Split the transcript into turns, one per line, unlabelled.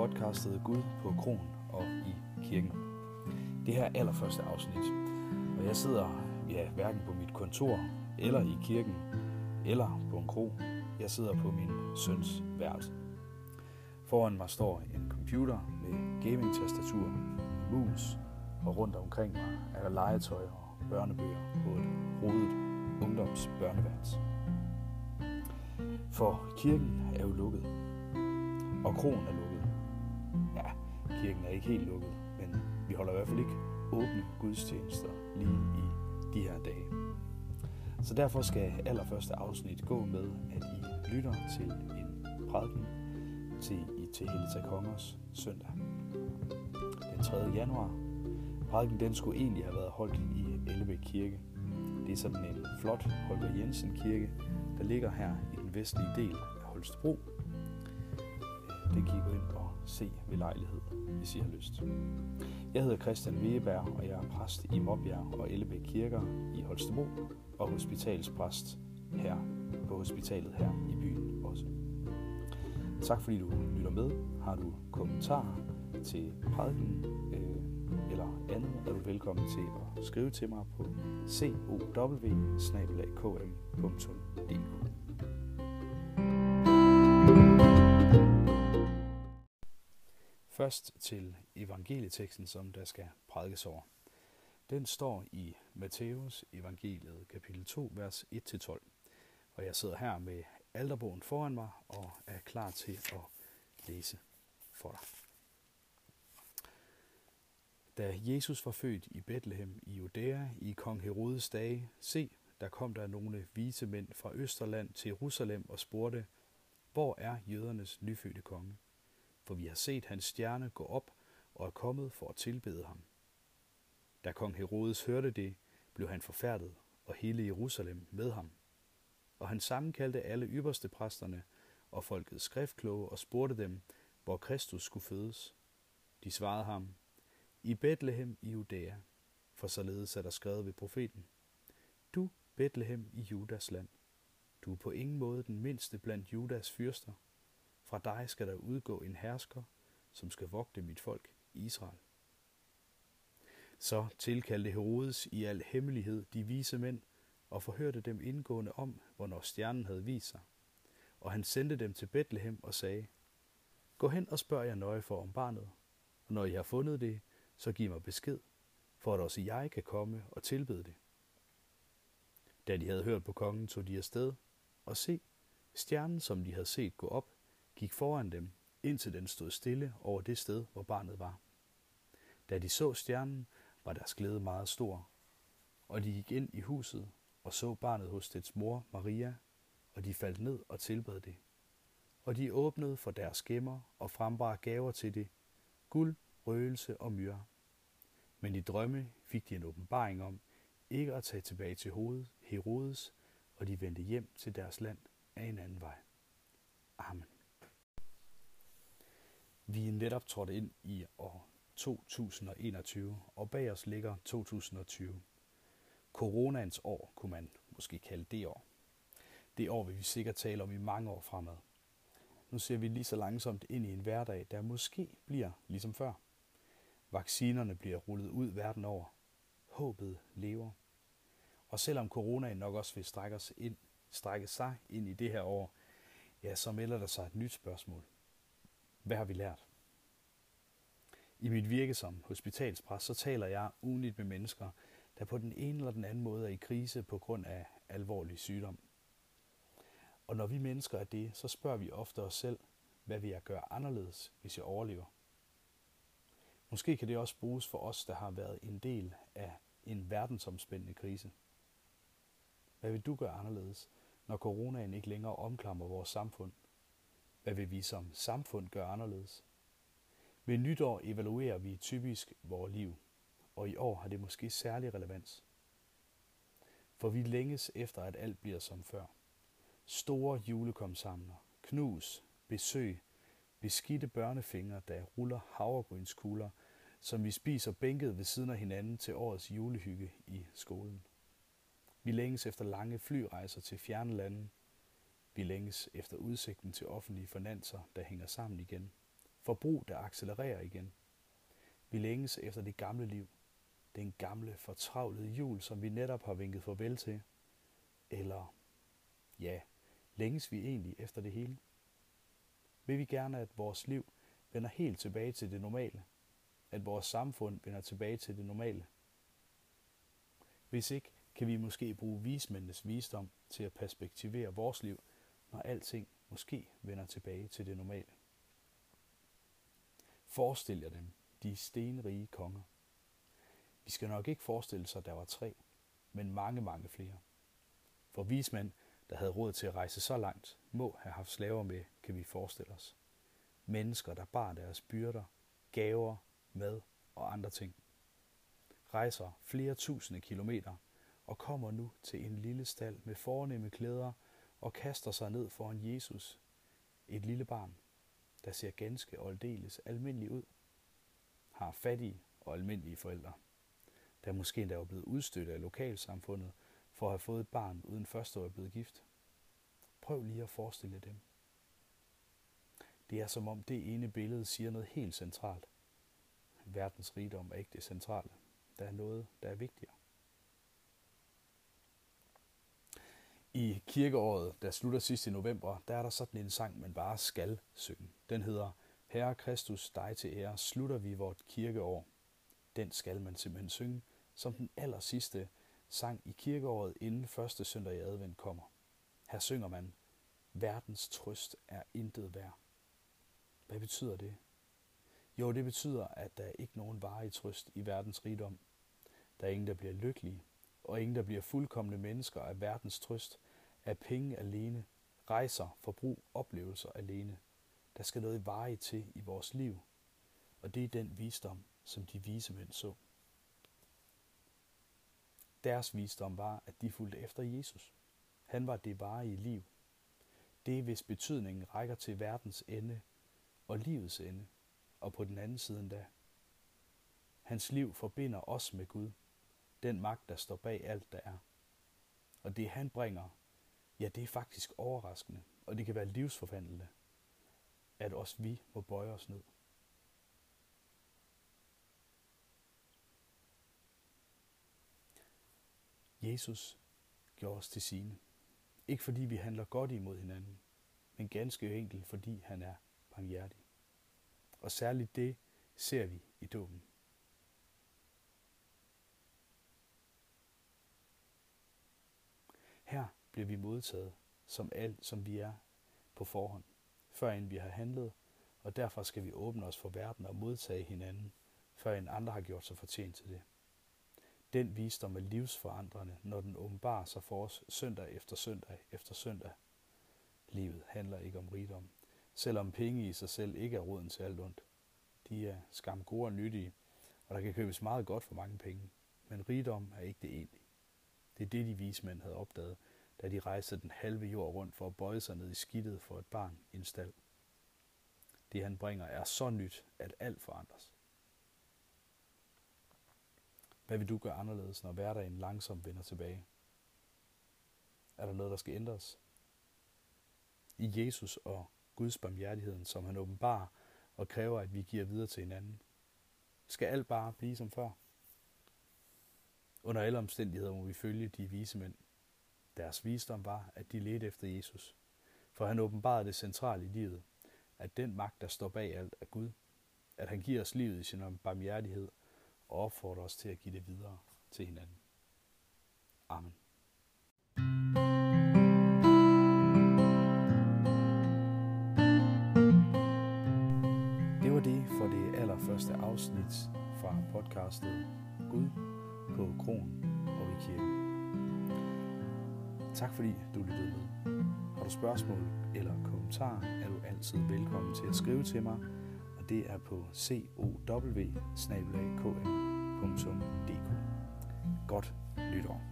podcastet Gud på Kron og i kirken. Det her er allerførste afsnit, og jeg sidder ja, hverken på mit kontor eller i kirken eller på en kro. Jeg sidder på min søns værelse. Foran mig står en computer med gaming-tastatur, mus, og rundt omkring mig er der legetøj og børnebøger på et rodet ungdomsbørneværelse. For kirken er jo lukket, og kronen er lukket. Kirken er ikke helt lukket, men vi holder i hvert fald ikke åbne gudstjenester lige i de her dage. Så derfor skal allerførste afsnit gå med, at I lytter til en prædiken til, i til Helita Kongers søndag. Den 3. januar. Prædiken den skulle egentlig have været holdt i Ellebæk Kirke. Det er sådan en flot Holger Jensen kirke, der ligger her i den vestlige del af Holstebro. Det kan I gå ind og se ved lejlighed, hvis I har lyst. Jeg hedder Christian Wegeberg, og jeg er præst i Måbjerg og Ellebæk Kirker i Holstebro og hospitalspræst her på hospitalet her i byen også. Tak fordi du lytter med. Har du kommentarer til prædiken øh, eller andet, er du velkommen til at skrive til mig på cow.km.dk. Først til evangelieteksten, som der skal prædikes over. Den står i Matthæus evangeliet kapitel 2, vers 1-12. Og jeg sidder her med alderbogen foran mig og er klar til at læse for dig. Da Jesus var født i Bethlehem i Judæa i kong Herodes dage, se, der kom der nogle vise mænd fra Østerland til Jerusalem og spurgte, hvor er jødernes nyfødte konge? For vi har set hans stjerne gå op og er kommet for at tilbede ham. Da kong Herodes hørte det, blev han forfærdet, og hele Jerusalem med ham. Og han sammenkaldte alle ypperste præsterne og folket skriftkloge og spurgte dem, hvor Kristus skulle fødes. De svarede ham, i Bethlehem i Judæa, for således er der skrevet ved profeten. Du, Bethlehem i Judas land, du er på ingen måde den mindste blandt Judas fyrster. Fra dig skal der udgå en hersker, som skal vogte mit folk, Israel. Så tilkaldte Herodes i al hemmelighed de vise mænd og forhørte dem indgående om, hvornår stjernen havde vist sig. Og han sendte dem til Bethlehem og sagde, Gå hen og spørg jer nøje for om barnet, og når I har fundet det, så giv mig besked, for at også jeg kan komme og tilbede det. Da de havde hørt på kongen, tog de afsted, og se, stjernen, som de havde set gå op, gik foran dem, indtil den stod stille over det sted, hvor barnet var. Da de så stjernen, var deres glæde meget stor, og de gik ind i huset og så barnet hos dets mor Maria, og de faldt ned og tilbad det. Og de åbnede for deres gemmer og frembar gaver til det, guld, røgelse og myre. Men i drømme fik de en åbenbaring om ikke at tage tilbage til hovedet, Herodes, og de vendte hjem til deres land af en anden vej. Amen. Vi er netop trådt ind i år 2021, og bag os ligger 2020. Coronaens år, kunne man måske kalde det år. Det år vil vi sikkert tale om i mange år fremad. Nu ser vi lige så langsomt ind i en hverdag, der måske bliver ligesom før. Vaccinerne bliver rullet ud verden over. Håbet lever. Og selvom coronaen nok også vil strække, os ind, strække sig ind i det her år, ja, så melder der sig et nyt spørgsmål. Hvad har vi lært? I mit virke som hospitalspræst, så taler jeg ugenligt med mennesker, der på den ene eller den anden måde er i krise på grund af alvorlig sygdom. Og når vi mennesker er det, så spørger vi ofte os selv, hvad vil jeg gøre anderledes, hvis jeg overlever? Måske kan det også bruges for os, der har været en del af en verdensomspændende krise. Hvad vil du gøre anderledes, når coronaen ikke længere omklamrer vores samfund? Hvad vil vi som samfund gøre anderledes? Ved nytår evaluerer vi typisk vores liv, og i år har det måske særlig relevans. For vi længes efter, at alt bliver som før. Store julekomsamler, knus, besøg, beskidte børnefingre, der ruller havregrynskugler, som vi spiser bænket ved siden af hinanden til årets julehygge i skolen. Vi længes efter lange flyrejser til fjerne lande. Vi længes efter udsigten til offentlige finanser, der hænger sammen igen. Forbrug, der accelererer igen. Vi længes efter det gamle liv. Den gamle, fortravlede jul, som vi netop har vinket farvel til. Eller, ja, længes vi egentlig efter det hele? Vil vi gerne, at vores liv vender helt tilbage til det normale? At vores samfund vender tilbage til det normale? Hvis ikke, kan vi måske bruge vismændenes visdom til at perspektivere vores liv, når alting måske vender tilbage til det normale. Forestil jer dem, de stenrige konger. Vi skal nok ikke forestille sig, at der var tre, men mange, mange flere. For vismænd, der havde råd til at rejse så langt, må have haft slaver med, kan vi forestille os. Mennesker, der bar deres byrder, gaver, mad og andre ting. Rejser flere tusinde kilometer og kommer nu til en lille stald med fornemme klæder og kaster sig ned foran Jesus, et lille barn, der ser ganske og aldeles almindelig ud, har fattige og almindelige forældre, der måske endda er blevet udstødt af lokalsamfundet for at have fået et barn uden første år blevet gift. Prøv lige at forestille dem. Det er som om det ene billede siger noget helt centralt. Verdens rigdom er ikke det centrale. Der er noget, der er vigtigere. I kirkeåret, der slutter sidst i november, der er der sådan en sang, man bare skal synge. Den hedder Herre Kristus, dig til ære, slutter vi vort kirkeår. Den skal man simpelthen synge som den aller sidste sang i kirkeåret, inden første søndag i advent kommer. Her synger man, verdens trøst er intet værd. Hvad betyder det? Jo, det betyder, at der er ikke nogen varig trøst i verdens rigdom. Der er ingen, der bliver lykkelige, og ingen, der bliver fuldkommende mennesker af verdens trøst, af penge alene, rejser, forbrug, oplevelser alene. Der skal noget veje til i vores liv, og det er den visdom, som de vise mænd så. Deres visdom var, at de fulgte efter Jesus. Han var det varige liv. Det, hvis betydningen rækker til verdens ende og livets ende, og på den anden side endda. Hans liv forbinder os med Gud, den magt, der står bag alt, der er. Og det han bringer, ja, det er faktisk overraskende, og det kan være livsforvandlende, at også vi må bøje os ned. Jesus gjorde os til sine. Ikke fordi vi handler godt imod hinanden, men ganske enkelt fordi han er barmhjertig. Og særligt det ser vi i dåben. Her bliver vi modtaget som alt, som vi er på forhånd, før end vi har handlet, og derfor skal vi åbne os for verden og modtage hinanden, før end andre har gjort sig fortjent til det. Den visdom er livsforandrende, når den åbenbarer sig for os søndag efter søndag efter søndag. Livet handler ikke om rigdom, selvom penge i sig selv ikke er roden til alt ondt. De er skam gode og nyttige, og der kan købes meget godt for mange penge. Men rigdom er ikke det egentlige. Det er det, de vismænd havde opdaget, da de rejste den halve jord rundt for at bøje sig ned i skidtet for et barn i en stald. Det han bringer er så nyt, at alt forandres. Hvad vil du gøre anderledes, når hverdagen langsomt vender tilbage? Er der noget, der skal ændres? I Jesus og Guds barmhjertigheden, som han åbenbarer og kræver, at vi giver videre til hinanden. Skal alt bare blive som før? Under alle omstændigheder må vi følge de vise mænd. Deres visdom var, at de ledte efter Jesus. For han åbenbarede det centrale i livet, at den magt, der står bag alt, er Gud. At han giver os livet i sin barmhjertighed og opfordrer os til at give det videre til hinanden. Amen. Det var det for det allerførste afsnit fra podcastet Gud på Kron og i kirken. Tak fordi du lyttede med. Har du spørgsmål eller kommentarer, er du altid velkommen til at skrive til mig, og det er på cow Godt nytår.